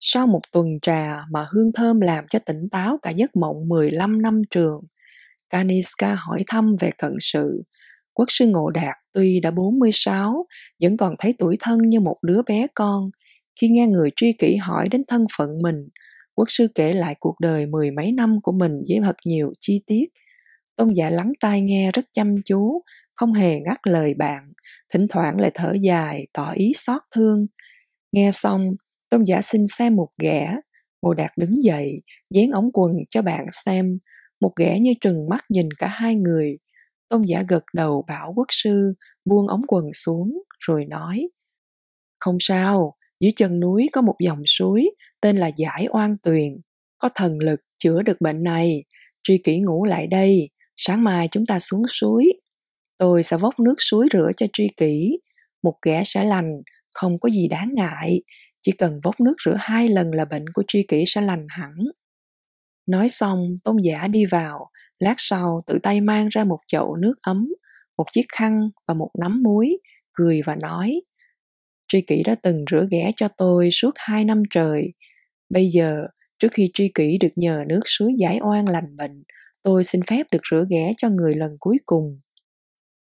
Sau một tuần trà mà hương thơm làm cho tỉnh táo cả giấc mộng 15 năm trường, Kaniska hỏi thăm về cận sự. Quốc sư Ngộ Đạt tuy đã 46, vẫn còn thấy tuổi thân như một đứa bé con. Khi nghe người tri kỷ hỏi đến thân phận mình, quốc sư kể lại cuộc đời mười mấy năm của mình với thật nhiều chi tiết. Tôn giả lắng tai nghe rất chăm chú, không hề ngắt lời bạn, thỉnh thoảng lại thở dài, tỏ ý xót thương. Nghe xong, tôn giả xin xem một ghẻ, Ngô Đạt đứng dậy, dán ống quần cho bạn xem, một ghẻ như trừng mắt nhìn cả hai người. Tôn giả gật đầu bảo quốc sư buông ống quần xuống, rồi nói, Không sao, dưới chân núi có một dòng suối tên là Giải Oan Tuyền, có thần lực chữa được bệnh này. Truy kỷ ngủ lại đây, sáng mai chúng ta xuống suối. Tôi sẽ vốc nước suối rửa cho tri kỷ. Một ghẻ sẽ lành, không có gì đáng ngại. Chỉ cần vốc nước rửa hai lần là bệnh của tri kỷ sẽ lành hẳn. Nói xong, tôn giả đi vào, lát sau tự tay mang ra một chậu nước ấm, một chiếc khăn và một nắm muối, cười và nói, Tri kỷ đã từng rửa ghẻ cho tôi suốt hai năm trời. Bây giờ, trước khi tri kỷ được nhờ nước suối giải oan lành bệnh, tôi xin phép được rửa ghẻ cho người lần cuối cùng.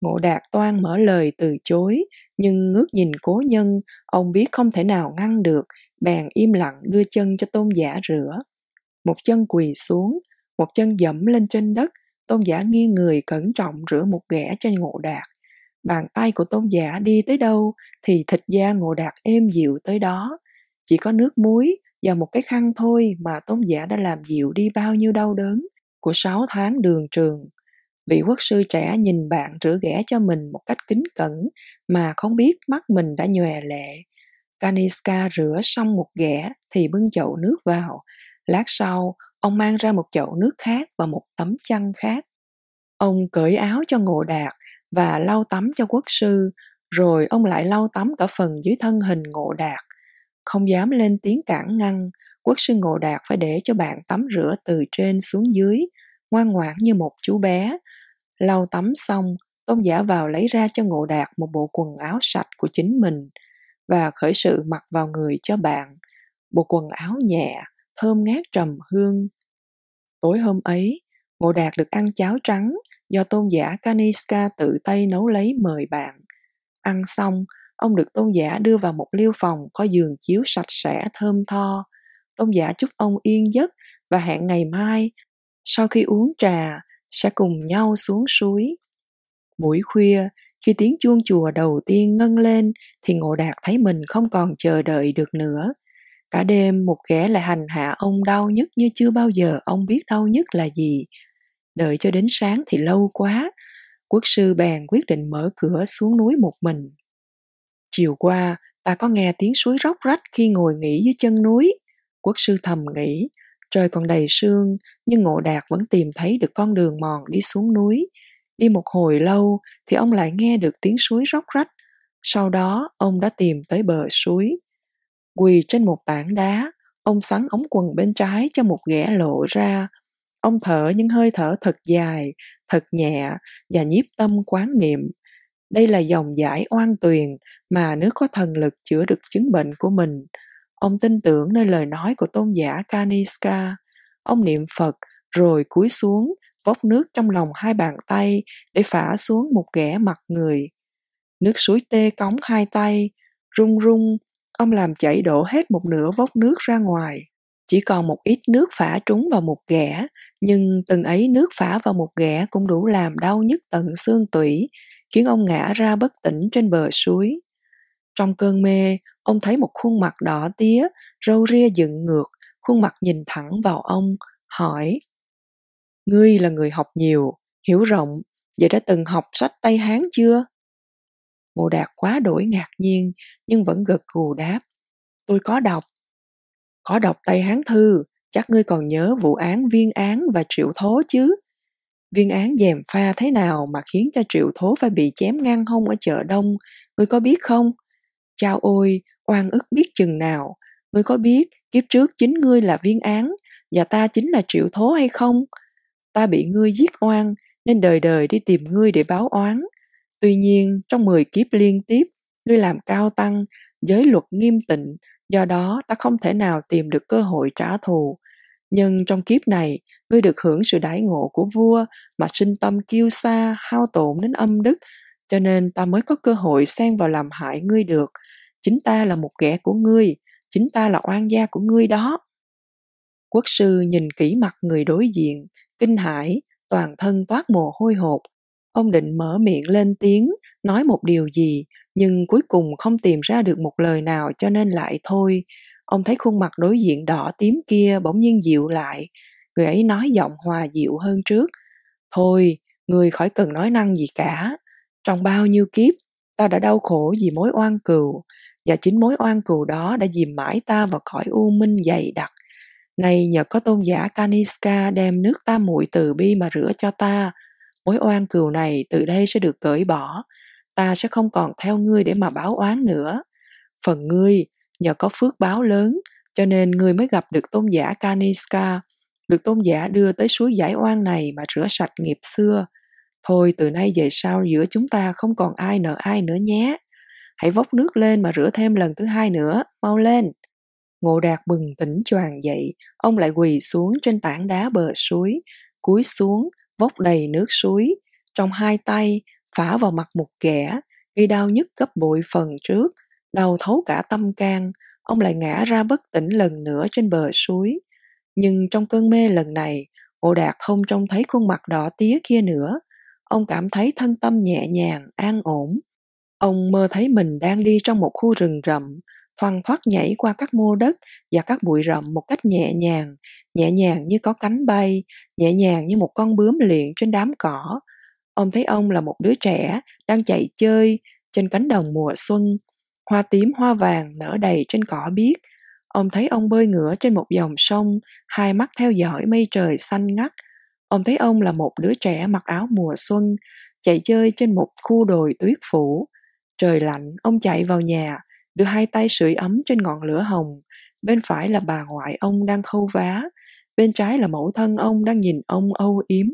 Ngộ đạt toan mở lời từ chối, nhưng ngước nhìn cố nhân, ông biết không thể nào ngăn được, bèn im lặng đưa chân cho tôn giả rửa. Một chân quỳ xuống, một chân dẫm lên trên đất, tôn giả nghiêng người cẩn trọng rửa một ghẻ cho ngộ đạt. Bàn tay của tôn giả đi tới đâu thì thịt da ngộ đạt êm dịu tới đó. Chỉ có nước muối và một cái khăn thôi mà tôn giả đã làm dịu đi bao nhiêu đau đớn của sáu tháng đường trường. Vị quốc sư trẻ nhìn bạn rửa ghẻ cho mình một cách kính cẩn mà không biết mắt mình đã nhòe lệ. Kaniska rửa xong một ghẻ thì bưng chậu nước vào. Lát sau, ông mang ra một chậu nước khác và một tấm chăn khác. Ông cởi áo cho ngộ đạt và lau tắm cho quốc sư, rồi ông lại lau tắm cả phần dưới thân hình ngộ đạt. Không dám lên tiếng cản ngăn, quốc sư ngộ đạt phải để cho bạn tắm rửa từ trên xuống dưới, ngoan ngoãn như một chú bé. Lau tắm xong, tôn giả vào lấy ra cho ngộ đạt một bộ quần áo sạch của chính mình và khởi sự mặc vào người cho bạn. Bộ quần áo nhẹ, thơm ngát trầm hương. Tối hôm ấy, Ngộ Đạt được ăn cháo trắng do tôn giả Kaniska tự tay nấu lấy mời bạn. Ăn xong, ông được tôn giả đưa vào một liêu phòng có giường chiếu sạch sẽ thơm tho. Tôn giả chúc ông yên giấc và hẹn ngày mai, sau khi uống trà, sẽ cùng nhau xuống suối. Buổi khuya, khi tiếng chuông chùa đầu tiên ngân lên thì Ngộ Đạt thấy mình không còn chờ đợi được nữa. Cả đêm một ghẻ lại hành hạ ông đau nhất như chưa bao giờ ông biết đau nhất là gì. Đợi cho đến sáng thì lâu quá, quốc sư bèn quyết định mở cửa xuống núi một mình. Chiều qua, ta có nghe tiếng suối róc rách khi ngồi nghỉ dưới chân núi. Quốc sư thầm nghĩ, trời còn đầy sương, nhưng ngộ đạt vẫn tìm thấy được con đường mòn đi xuống núi. Đi một hồi lâu thì ông lại nghe được tiếng suối róc rách. Sau đó, ông đã tìm tới bờ suối. Quỳ trên một tảng đá, ông sắn ống quần bên trái cho một ghẻ lộ ra. Ông thở những hơi thở thật dài, thật nhẹ và nhiếp tâm quán niệm. Đây là dòng giải oan tuyền mà nếu có thần lực chữa được chứng bệnh của mình. Ông tin tưởng nơi lời nói của tôn giả Kaniska. Ông niệm Phật rồi cúi xuống, vốc nước trong lòng hai bàn tay để phả xuống một ghẻ mặt người. Nước suối tê cống hai tay, rung rung, ông làm chảy đổ hết một nửa vốc nước ra ngoài. Chỉ còn một ít nước phả trúng vào một ghẻ, nhưng từng ấy nước phả vào một ghẻ cũng đủ làm đau nhức tận xương tủy, khiến ông ngã ra bất tỉnh trên bờ suối. Trong cơn mê, ông thấy một khuôn mặt đỏ tía, râu ria dựng ngược, khuôn mặt nhìn thẳng vào ông, hỏi Ngươi là người học nhiều, hiểu rộng, vậy đã từng học sách Tây Hán chưa? ngô Đạt quá đổi ngạc nhiên, nhưng vẫn gật gù đáp. Tôi có đọc. Có đọc Tây Hán Thư, chắc ngươi còn nhớ vụ án viên án và triệu thố chứ? Viên án dèm pha thế nào mà khiến cho triệu thố phải bị chém ngang hông ở chợ đông, ngươi có biết không? Chao ôi, oan ức biết chừng nào, ngươi có biết kiếp trước chính ngươi là viên án và ta chính là triệu thố hay không? Ta bị ngươi giết oan nên đời đời đi tìm ngươi để báo oán. Tuy nhiên, trong 10 kiếp liên tiếp, ngươi làm cao tăng, giới luật nghiêm tịnh, Do đó ta không thể nào tìm được cơ hội trả thù. Nhưng trong kiếp này, ngươi được hưởng sự đãi ngộ của vua mà sinh tâm kiêu xa, hao tổn đến âm đức, cho nên ta mới có cơ hội xen vào làm hại ngươi được. Chính ta là một kẻ của ngươi, chính ta là oan gia của ngươi đó. Quốc sư nhìn kỹ mặt người đối diện, kinh hãi, toàn thân toát mồ hôi hột. Ông định mở miệng lên tiếng, nói một điều gì, nhưng cuối cùng không tìm ra được một lời nào cho nên lại thôi. Ông thấy khuôn mặt đối diện đỏ tím kia bỗng nhiên dịu lại. Người ấy nói giọng hòa dịu hơn trước. Thôi, người khỏi cần nói năng gì cả. Trong bao nhiêu kiếp, ta đã đau khổ vì mối oan cừu, và chính mối oan cừu đó đã dìm mãi ta vào cõi u minh dày đặc. nay nhờ có tôn giả Kaniska đem nước ta muội từ bi mà rửa cho ta, mối oan cừu này từ đây sẽ được cởi bỏ, ta sẽ không còn theo ngươi để mà báo oán nữa. Phần ngươi, nhờ có phước báo lớn, cho nên ngươi mới gặp được tôn giả Kaniska, được tôn giả đưa tới suối giải oan này mà rửa sạch nghiệp xưa. Thôi từ nay về sau giữa chúng ta không còn ai nợ ai nữa nhé. Hãy vốc nước lên mà rửa thêm lần thứ hai nữa, mau lên. Ngộ đạt bừng tỉnh choàng dậy, ông lại quỳ xuống trên tảng đá bờ suối, cúi xuống, vốc đầy nước suối, trong hai tay phả vào mặt một kẻ, gây đau nhức gấp bội phần trước, đau thấu cả tâm can, ông lại ngã ra bất tỉnh lần nữa trên bờ suối. Nhưng trong cơn mê lần này, Ngộ Đạt không trông thấy khuôn mặt đỏ tía kia nữa. Ông cảm thấy thân tâm nhẹ nhàng, an ổn. Ông mơ thấy mình đang đi trong một khu rừng rậm, thoăn thoắt nhảy qua các mô đất và các bụi rậm một cách nhẹ nhàng, nhẹ nhàng như có cánh bay, nhẹ nhàng như một con bướm luyện trên đám cỏ. Ông thấy ông là một đứa trẻ đang chạy chơi trên cánh đồng mùa xuân, hoa tím hoa vàng nở đầy trên cỏ biếc. Ông thấy ông bơi ngửa trên một dòng sông, hai mắt theo dõi mây trời xanh ngắt. Ông thấy ông là một đứa trẻ mặc áo mùa xuân, chạy chơi trên một khu đồi tuyết phủ. Trời lạnh, ông chạy vào nhà, đưa hai tay sưởi ấm trên ngọn lửa hồng. Bên phải là bà ngoại ông đang khâu vá, bên trái là mẫu thân ông đang nhìn ông âu yếm.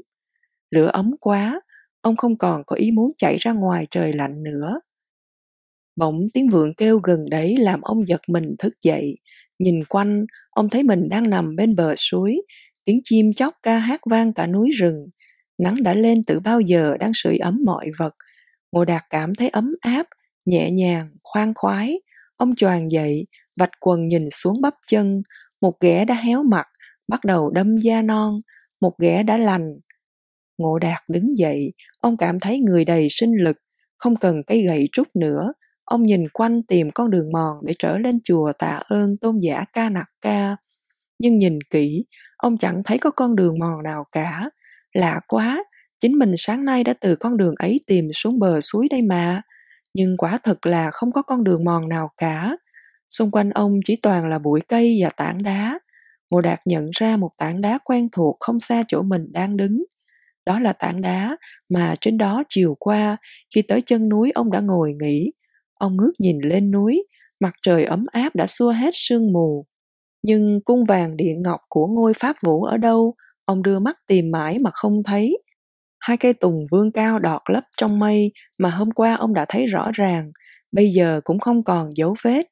Lửa ấm quá, ông không còn có ý muốn chạy ra ngoài trời lạnh nữa. Bỗng tiếng vượn kêu gần đấy làm ông giật mình thức dậy. Nhìn quanh, ông thấy mình đang nằm bên bờ suối, tiếng chim chóc ca hát vang cả núi rừng. Nắng đã lên từ bao giờ đang sưởi ấm mọi vật. Ngô Đạt cảm thấy ấm áp, nhẹ nhàng, khoan khoái. Ông choàng dậy, vạch quần nhìn xuống bắp chân. Một ghẻ đã héo mặt, bắt đầu đâm da non. Một ghẻ đã lành. Ngộ Đạt đứng dậy, ông cảm thấy người đầy sinh lực, không cần cây gậy trúc nữa. Ông nhìn quanh tìm con đường mòn để trở lên chùa tạ ơn tôn giả ca nặc ca. Nhưng nhìn kỹ, ông chẳng thấy có con đường mòn nào cả. Lạ quá, chính mình sáng nay đã từ con đường ấy tìm xuống bờ suối đây mà. Nhưng quả thật là không có con đường mòn nào cả. Xung quanh ông chỉ toàn là bụi cây và tảng đá. Ngô Đạt nhận ra một tảng đá quen thuộc không xa chỗ mình đang đứng. Đó là tảng đá mà trên đó chiều qua, khi tới chân núi ông đã ngồi nghỉ. Ông ngước nhìn lên núi, mặt trời ấm áp đã xua hết sương mù. Nhưng cung vàng điện ngọc của ngôi pháp vũ ở đâu, ông đưa mắt tìm mãi mà không thấy. Hai cây tùng vương cao đọt lấp trong mây mà hôm qua ông đã thấy rõ ràng, bây giờ cũng không còn dấu vết.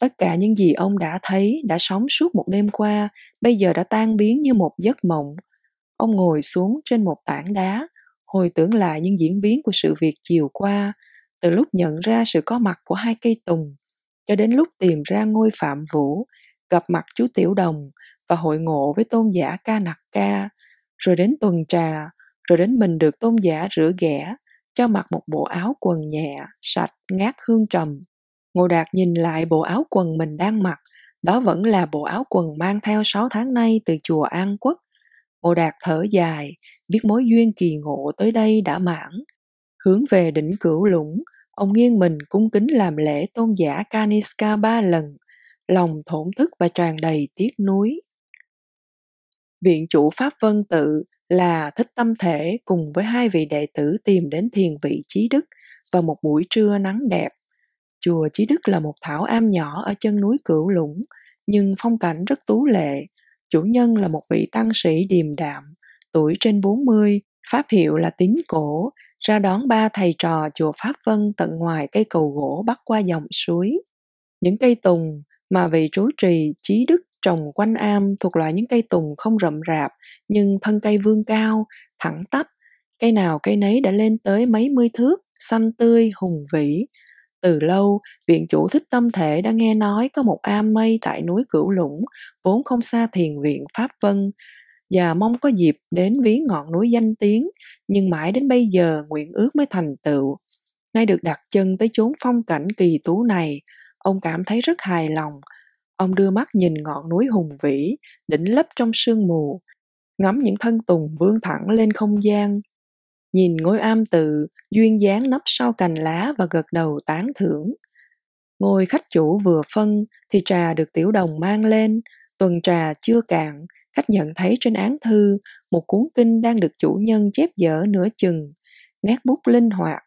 Tất cả những gì ông đã thấy, đã sống suốt một đêm qua, bây giờ đã tan biến như một giấc mộng. Ông ngồi xuống trên một tảng đá, hồi tưởng lại những diễn biến của sự việc chiều qua, từ lúc nhận ra sự có mặt của hai cây tùng, cho đến lúc tìm ra ngôi phạm vũ, gặp mặt chú Tiểu Đồng và hội ngộ với tôn giả ca nặc ca, rồi đến tuần trà, rồi đến mình được tôn giả rửa ghẻ, cho mặc một bộ áo quần nhẹ, sạch, ngát hương trầm. Ngô Đạt nhìn lại bộ áo quần mình đang mặc, đó vẫn là bộ áo quần mang theo 6 tháng nay từ chùa An Quốc. Ngô Đạt thở dài, biết mối duyên kỳ ngộ tới đây đã mãn. Hướng về đỉnh cửu lũng, ông nghiêng mình cung kính làm lễ tôn giả Kaniska ba lần, lòng thổn thức và tràn đầy tiếc nuối. Viện chủ Pháp Vân Tự là thích tâm thể cùng với hai vị đệ tử tìm đến thiền vị chí đức vào một buổi trưa nắng đẹp. Chùa Chí Đức là một thảo am nhỏ ở chân núi Cửu Lũng, nhưng phong cảnh rất tú lệ. Chủ nhân là một vị tăng sĩ điềm đạm, tuổi trên 40, pháp hiệu là tín cổ, ra đón ba thầy trò chùa Pháp Vân tận ngoài cây cầu gỗ bắc qua dòng suối. Những cây tùng, mà vị trú trì chí đức trồng quanh am thuộc loại những cây tùng không rậm rạp nhưng thân cây vương cao, thẳng tắp. Cây nào cây nấy đã lên tới mấy mươi thước, xanh tươi, hùng vĩ. Từ lâu, viện chủ thích tâm thể đã nghe nói có một am mây tại núi Cửu Lũng, vốn không xa thiền viện Pháp Vân, và mong có dịp đến viếng ngọn núi danh tiếng, nhưng mãi đến bây giờ nguyện ước mới thành tựu. Nay được đặt chân tới chốn phong cảnh kỳ tú này, ông cảm thấy rất hài lòng. Ông đưa mắt nhìn ngọn núi hùng vĩ, đỉnh lấp trong sương mù, ngắm những thân tùng vươn thẳng lên không gian. Nhìn ngôi am tự, duyên dáng nấp sau cành lá và gật đầu tán thưởng. Ngôi khách chủ vừa phân thì trà được tiểu đồng mang lên, tuần trà chưa cạn, khách nhận thấy trên án thư một cuốn kinh đang được chủ nhân chép dở nửa chừng, nét bút linh hoạt.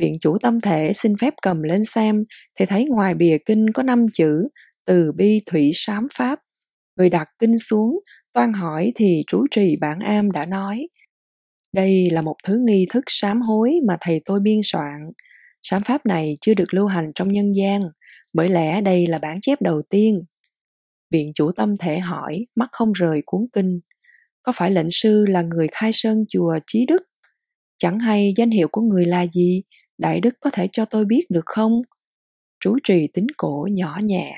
Viện chủ tâm thể xin phép cầm lên xem thì thấy ngoài bìa kinh có năm chữ từ bi thủy sám pháp. Người đặt kinh xuống, toan hỏi thì trú trì bản am đã nói đây là một thứ nghi thức sám hối mà thầy tôi biên soạn. Sám pháp này chưa được lưu hành trong nhân gian, bởi lẽ đây là bản chép đầu tiên. Viện chủ tâm thể hỏi, mắt không rời cuốn kinh. Có phải lệnh sư là người khai sơn chùa Trí Đức? Chẳng hay danh hiệu của người là gì? Đại Đức có thể cho tôi biết được không? Trú trì tính cổ nhỏ nhẹ.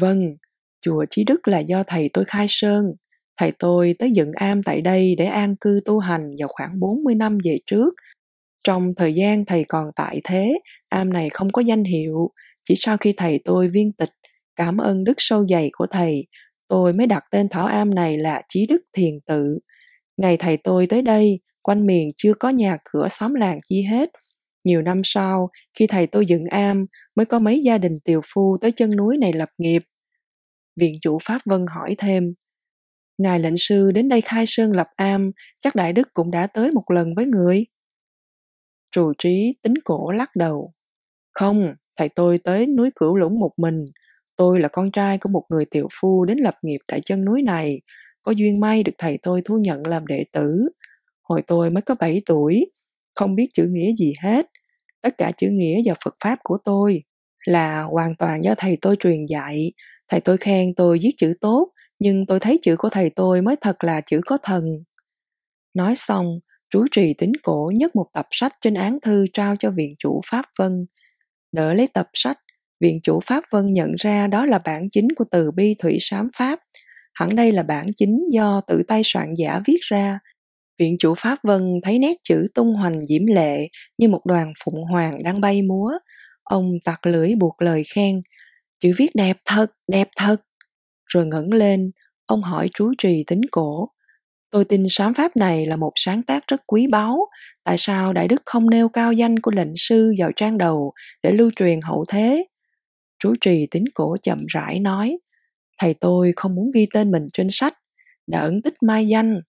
Vâng, chùa Trí Đức là do thầy tôi khai sơn. Thầy tôi tới dựng am tại đây để an cư tu hành vào khoảng 40 năm về trước. Trong thời gian thầy còn tại thế, am này không có danh hiệu. Chỉ sau khi thầy tôi viên tịch, cảm ơn đức sâu dày của thầy, tôi mới đặt tên thảo am này là Chí Đức Thiền Tự. Ngày thầy tôi tới đây, quanh miền chưa có nhà cửa xóm làng chi hết. Nhiều năm sau, khi thầy tôi dựng am, mới có mấy gia đình tiều phu tới chân núi này lập nghiệp. Viện chủ Pháp Vân hỏi thêm, Ngài lệnh sư đến đây khai sơn lập am, chắc Đại Đức cũng đã tới một lần với người. Trù trí tính cổ lắc đầu. Không, thầy tôi tới núi Cửu Lũng một mình. Tôi là con trai của một người tiểu phu đến lập nghiệp tại chân núi này. Có duyên may được thầy tôi thu nhận làm đệ tử. Hồi tôi mới có 7 tuổi, không biết chữ nghĩa gì hết. Tất cả chữ nghĩa và Phật Pháp của tôi là hoàn toàn do thầy tôi truyền dạy. Thầy tôi khen tôi viết chữ tốt, nhưng tôi thấy chữ của thầy tôi mới thật là chữ có thần. Nói xong, chú trì tính cổ nhấc một tập sách trên án thư trao cho viện chủ Pháp Vân. Đỡ lấy tập sách, viện chủ Pháp Vân nhận ra đó là bản chính của từ bi thủy sám Pháp. Hẳn đây là bản chính do tự tay soạn giả viết ra. Viện chủ Pháp Vân thấy nét chữ tung hoành diễm lệ như một đoàn phụng hoàng đang bay múa. Ông tặc lưỡi buộc lời khen. Chữ viết đẹp thật, đẹp thật rồi ngẩng lên, ông hỏi chú trì tính cổ. Tôi tin sám pháp này là một sáng tác rất quý báu, tại sao Đại Đức không nêu cao danh của lệnh sư vào trang đầu để lưu truyền hậu thế? Chú trì tính cổ chậm rãi nói, thầy tôi không muốn ghi tên mình trên sách, đã ẩn tích mai danh.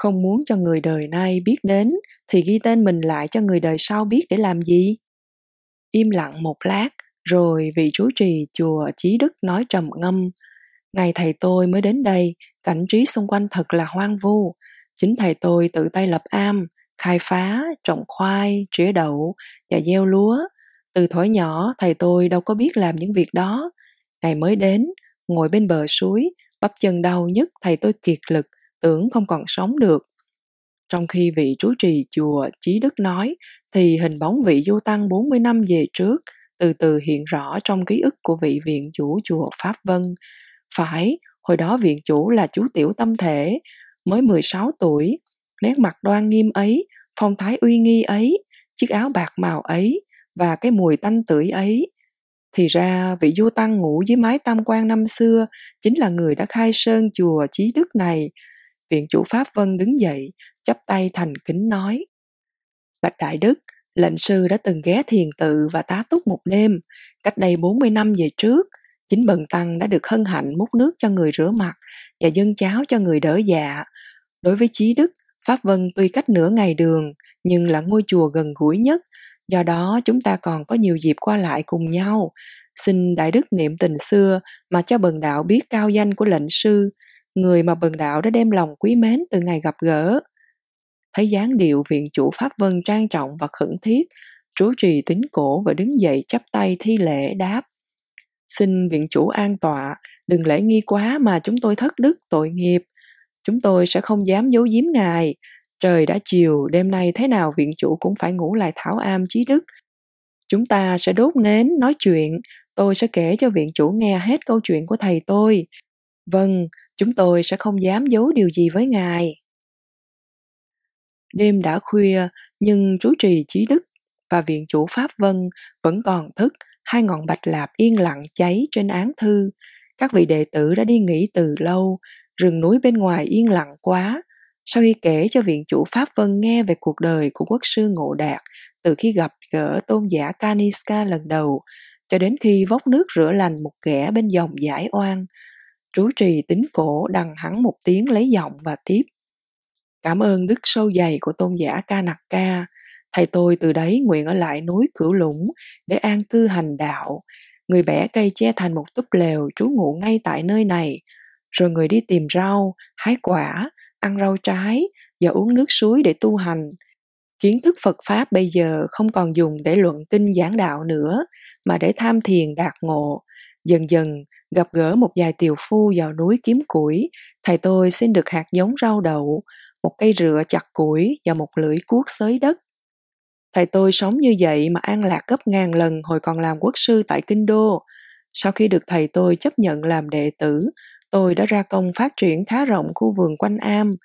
Không muốn cho người đời nay biết đến thì ghi tên mình lại cho người đời sau biết để làm gì? Im lặng một lát, rồi vị chú trì chùa Chí Đức nói trầm ngâm, Ngày thầy tôi mới đến đây, cảnh trí xung quanh thật là hoang vu. Chính thầy tôi tự tay lập am, khai phá, trồng khoai, trĩa đậu và gieo lúa. Từ thổi nhỏ, thầy tôi đâu có biết làm những việc đó. Ngày mới đến, ngồi bên bờ suối, bắp chân đau nhất thầy tôi kiệt lực, tưởng không còn sống được. Trong khi vị chú trì chùa Chí Đức nói, thì hình bóng vị du tăng 40 năm về trước từ từ hiện rõ trong ký ức của vị viện chủ chùa Pháp Vân, phải, hồi đó viện chủ là chú tiểu tâm thể, mới 16 tuổi, nét mặt đoan nghiêm ấy, phong thái uy nghi ấy, chiếc áo bạc màu ấy và cái mùi tanh tưởi ấy. Thì ra vị vua tăng ngủ dưới mái tam quan năm xưa chính là người đã khai sơn chùa Chí Đức này. Viện chủ Pháp Vân đứng dậy, chắp tay thành kính nói. Bạch Đại Đức, lệnh sư đã từng ghé thiền tự và tá túc một đêm, cách đây 40 năm về trước, chính bần tăng đã được hân hạnh múc nước cho người rửa mặt và dâng cháo cho người đỡ dạ. Đối với Chí Đức, Pháp Vân tuy cách nửa ngày đường, nhưng là ngôi chùa gần gũi nhất, do đó chúng ta còn có nhiều dịp qua lại cùng nhau. Xin Đại Đức niệm tình xưa mà cho bần đạo biết cao danh của lệnh sư, người mà bần đạo đã đem lòng quý mến từ ngày gặp gỡ. Thấy dáng điệu viện chủ Pháp Vân trang trọng và khẩn thiết, trú trì tính cổ và đứng dậy chắp tay thi lễ đáp Xin viện chủ an tọa, đừng lễ nghi quá mà chúng tôi thất đức tội nghiệp. Chúng tôi sẽ không dám giấu giếm ngài. Trời đã chiều, đêm nay thế nào viện chủ cũng phải ngủ lại thảo am chí đức. Chúng ta sẽ đốt nến, nói chuyện. Tôi sẽ kể cho viện chủ nghe hết câu chuyện của thầy tôi. Vâng, chúng tôi sẽ không dám giấu điều gì với ngài. Đêm đã khuya, nhưng chú trì chí đức và viện chủ Pháp Vân vẫn còn thức, hai ngọn bạch lạp yên lặng cháy trên án thư. Các vị đệ tử đã đi nghỉ từ lâu, rừng núi bên ngoài yên lặng quá. Sau khi kể cho viện chủ Pháp Vân nghe về cuộc đời của quốc sư Ngộ Đạt, từ khi gặp gỡ tôn giả Kaniska lần đầu, cho đến khi vốc nước rửa lành một kẻ bên dòng giải oan, Trú trì tính cổ đằng hắn một tiếng lấy giọng và tiếp. Cảm ơn đức sâu dày của tôn giả Ca Nặc Ca. Thầy tôi từ đấy nguyện ở lại núi Cửu Lũng để an cư hành đạo. Người bẻ cây che thành một túp lều trú ngụ ngay tại nơi này. Rồi người đi tìm rau, hái quả, ăn rau trái và uống nước suối để tu hành. Kiến thức Phật Pháp bây giờ không còn dùng để luận kinh giảng đạo nữa, mà để tham thiền đạt ngộ. Dần dần, gặp gỡ một vài tiều phu vào núi kiếm củi, thầy tôi xin được hạt giống rau đậu, một cây rựa chặt củi và một lưỡi cuốc xới đất. Thầy tôi sống như vậy mà an lạc gấp ngàn lần hồi còn làm quốc sư tại Kinh Đô. Sau khi được thầy tôi chấp nhận làm đệ tử, tôi đã ra công phát triển khá rộng khu vườn quanh am,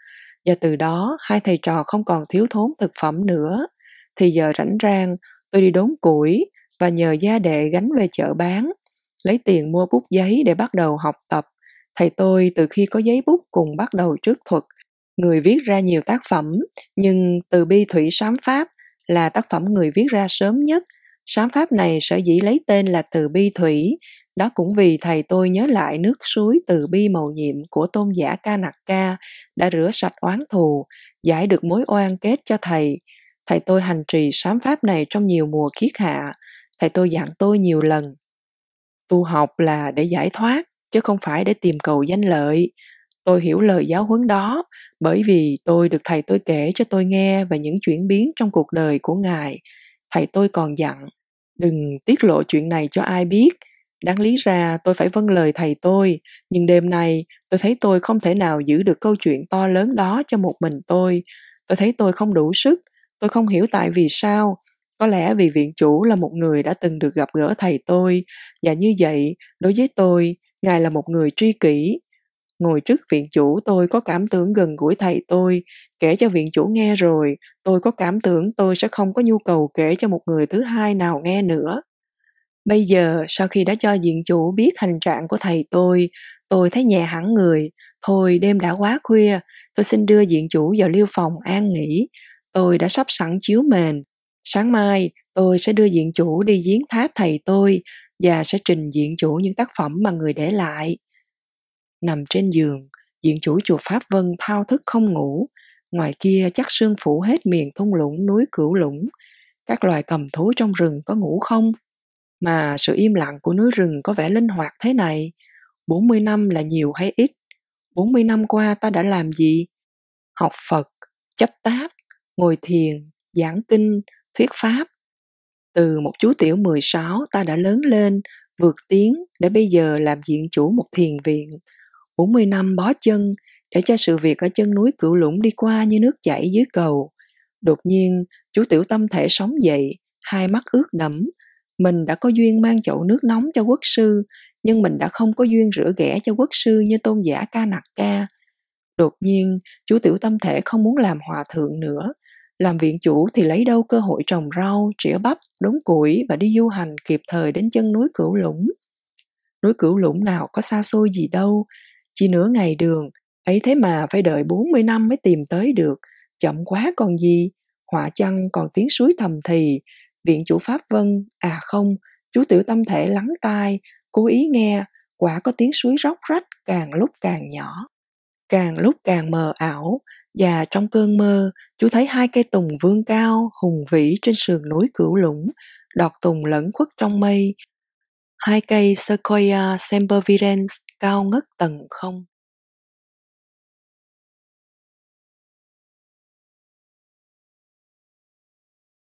và từ đó hai thầy trò không còn thiếu thốn thực phẩm nữa. Thì giờ rảnh rang, tôi đi đốn củi và nhờ gia đệ gánh về chợ bán, lấy tiền mua bút giấy để bắt đầu học tập. Thầy tôi từ khi có giấy bút cùng bắt đầu trước thuật, người viết ra nhiều tác phẩm, nhưng từ bi thủy sám pháp là tác phẩm người viết ra sớm nhất. Sám pháp này sở dĩ lấy tên là từ bi thủy, đó cũng vì thầy tôi nhớ lại nước suối từ bi màu nhiệm của tôn giả Ca Nặc Ca đã rửa sạch oán thù, giải được mối oan kết cho thầy. Thầy tôi hành trì sám pháp này trong nhiều mùa kiết hạ. Thầy tôi dặn tôi nhiều lần. Tu học là để giải thoát, chứ không phải để tìm cầu danh lợi. Tôi hiểu lời giáo huấn đó bởi vì tôi được thầy tôi kể cho tôi nghe về những chuyển biến trong cuộc đời của ngài. Thầy tôi còn dặn, đừng tiết lộ chuyện này cho ai biết. Đáng lý ra tôi phải vâng lời thầy tôi, nhưng đêm nay tôi thấy tôi không thể nào giữ được câu chuyện to lớn đó cho một mình tôi. Tôi thấy tôi không đủ sức, tôi không hiểu tại vì sao. Có lẽ vì viện chủ là một người đã từng được gặp gỡ thầy tôi, và như vậy, đối với tôi, ngài là một người tri kỷ, Ngồi trước viện chủ tôi có cảm tưởng gần gũi thầy tôi, kể cho viện chủ nghe rồi, tôi có cảm tưởng tôi sẽ không có nhu cầu kể cho một người thứ hai nào nghe nữa. Bây giờ, sau khi đã cho viện chủ biết hành trạng của thầy tôi, tôi thấy nhẹ hẳn người. Thôi, đêm đã quá khuya, tôi xin đưa viện chủ vào liêu phòng an nghỉ. Tôi đã sắp sẵn chiếu mền. Sáng mai, tôi sẽ đưa diện chủ đi giếng tháp thầy tôi và sẽ trình diện chủ những tác phẩm mà người để lại. Nằm trên giường, diện chủ chùa Pháp Vân thao thức không ngủ, ngoài kia chắc sương phủ hết miền thung lũng núi cửu lũng. Các loài cầm thú trong rừng có ngủ không? Mà sự im lặng của núi rừng có vẻ linh hoạt thế này. 40 năm là nhiều hay ít? 40 năm qua ta đã làm gì? Học Phật, chấp tác, ngồi thiền, giảng kinh, thuyết pháp. Từ một chú tiểu 16 ta đã lớn lên, vượt tiến để bây giờ làm diện chủ một thiền viện, 40 năm bó chân để cho sự việc ở chân núi cửu lũng đi qua như nước chảy dưới cầu. Đột nhiên, chú tiểu tâm thể sống dậy, hai mắt ướt đẫm. Mình đã có duyên mang chậu nước nóng cho quốc sư, nhưng mình đã không có duyên rửa ghẻ cho quốc sư như tôn giả ca nặc ca. Đột nhiên, chú tiểu tâm thể không muốn làm hòa thượng nữa. Làm viện chủ thì lấy đâu cơ hội trồng rau, trĩa bắp, đốn củi và đi du hành kịp thời đến chân núi cửu lũng. Núi cửu lũng nào có xa xôi gì đâu, chỉ nửa ngày đường, ấy thế mà phải đợi 40 năm mới tìm tới được, chậm quá còn gì, họa chăng còn tiếng suối thầm thì, viện chủ Pháp Vân, à không, chú tiểu tâm thể lắng tai, cố ý nghe, quả có tiếng suối róc rách càng lúc càng nhỏ, càng lúc càng mờ ảo, và trong cơn mơ, chú thấy hai cây tùng vương cao, hùng vĩ trên sườn núi cửu lũng, đọt tùng lẫn khuất trong mây. Hai cây Sequoia sempervirens cao ngất tầng không